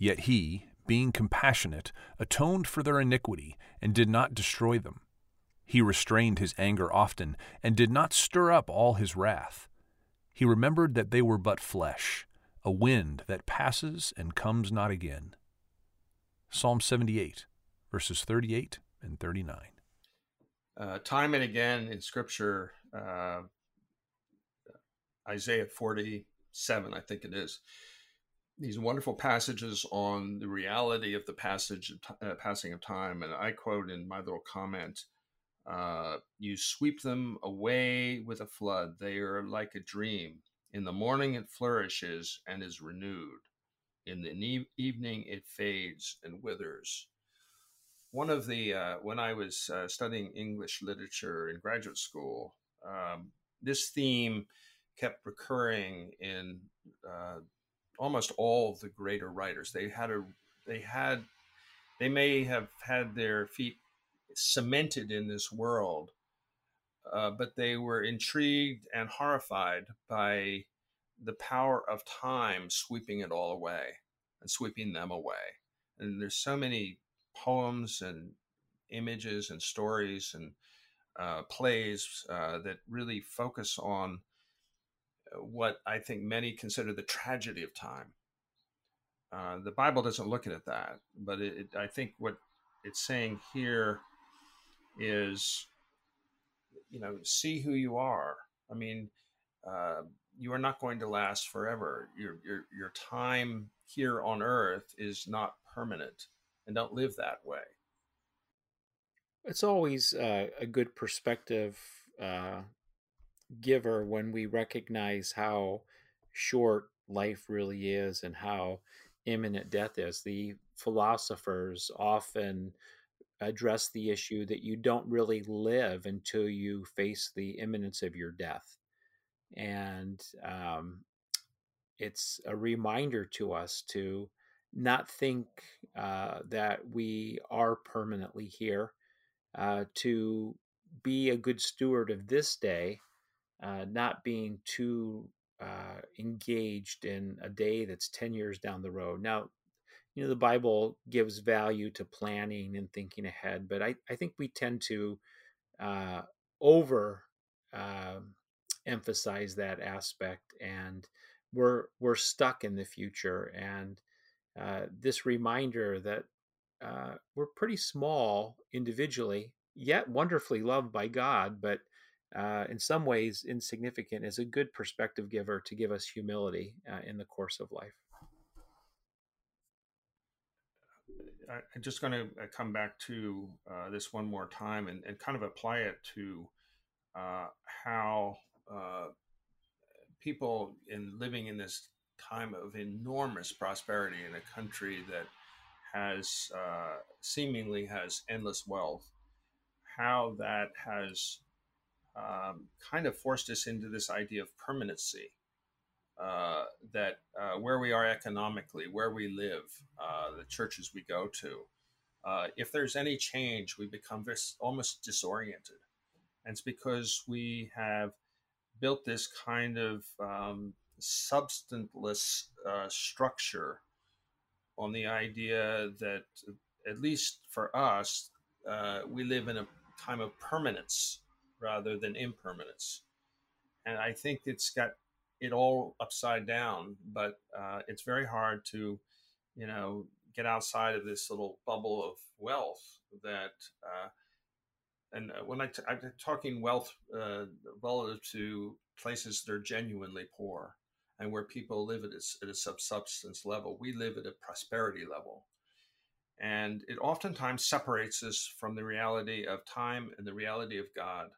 Yet he, being compassionate, atoned for their iniquity, and did not destroy them. He restrained his anger often, and did not stir up all his wrath. He remembered that they were but flesh, a wind that passes and comes not again. Psalm 78, verses 38 and 39. Uh, time and again in Scripture, uh, Isaiah 47, I think it is, these wonderful passages on the reality of the passage uh, passing of time and i quote in my little comment uh, you sweep them away with a flood. They are like a dream. In the morning it flourishes and is renewed. In the ne- evening it fades and withers. One of the uh, when i was uh, studying english literature in graduate school um, this theme kept recurring in uh, almost all the greater writers. They had a they had they may have had their feet cemented in this world, uh, but they were intrigued and horrified by the power of time sweeping it all away and sweeping them away. And there's so many poems and images and stories and uh, plays uh, that really focus on what I think many consider the tragedy of time. Uh, the Bible doesn't look at it that, but it, it, I think what it's saying here is, you know, see who you are. I mean, uh, you are not going to last forever. Your, your your time here on earth is not permanent, and don't live that way. It's always uh, a good perspective uh, giver when we recognize how short life really is and how imminent death is. The philosophers often address the issue that you don't really live until you face the imminence of your death. And um, it's a reminder to us to not think uh, that we are permanently here, uh, to be a good steward of this day uh, not being too uh, engaged in a day that's 10 years down the road. Now, you know, the Bible gives value to planning and thinking ahead, but I, I think we tend to uh, over um, emphasize that aspect and we're, we're stuck in the future. And uh, this reminder that uh, we're pretty small individually, yet wonderfully loved by God, but uh, in some ways insignificant, is a good perspective giver to give us humility uh, in the course of life. I'm just going to uh, come back to uh, this one more time and, and, kind of apply it to uh, how uh, people in living in this time of enormous prosperity in a country that has seemingly has endless wealth, how that has um, kind of forced us into this idea of permanency. Uh, that uh, where we are economically, where we live, uh, the churches we go to, uh, if there's any change, we become this, almost disoriented. And it's because we have built this kind of um, substanceless uh, structure on the idea that, at least for us, uh, we live in a time of permanence rather than impermanence. And I think it's got it all upside down, but uh, it's very hard to, you know, get outside of this little bubble of wealth that. Uh, and uh, when I t- I'm talking wealth uh, relative to places that are genuinely poor and where people live at a, at a subsistence level, we live at a prosperity level. And it oftentimes separates us from the reality of time and the reality of God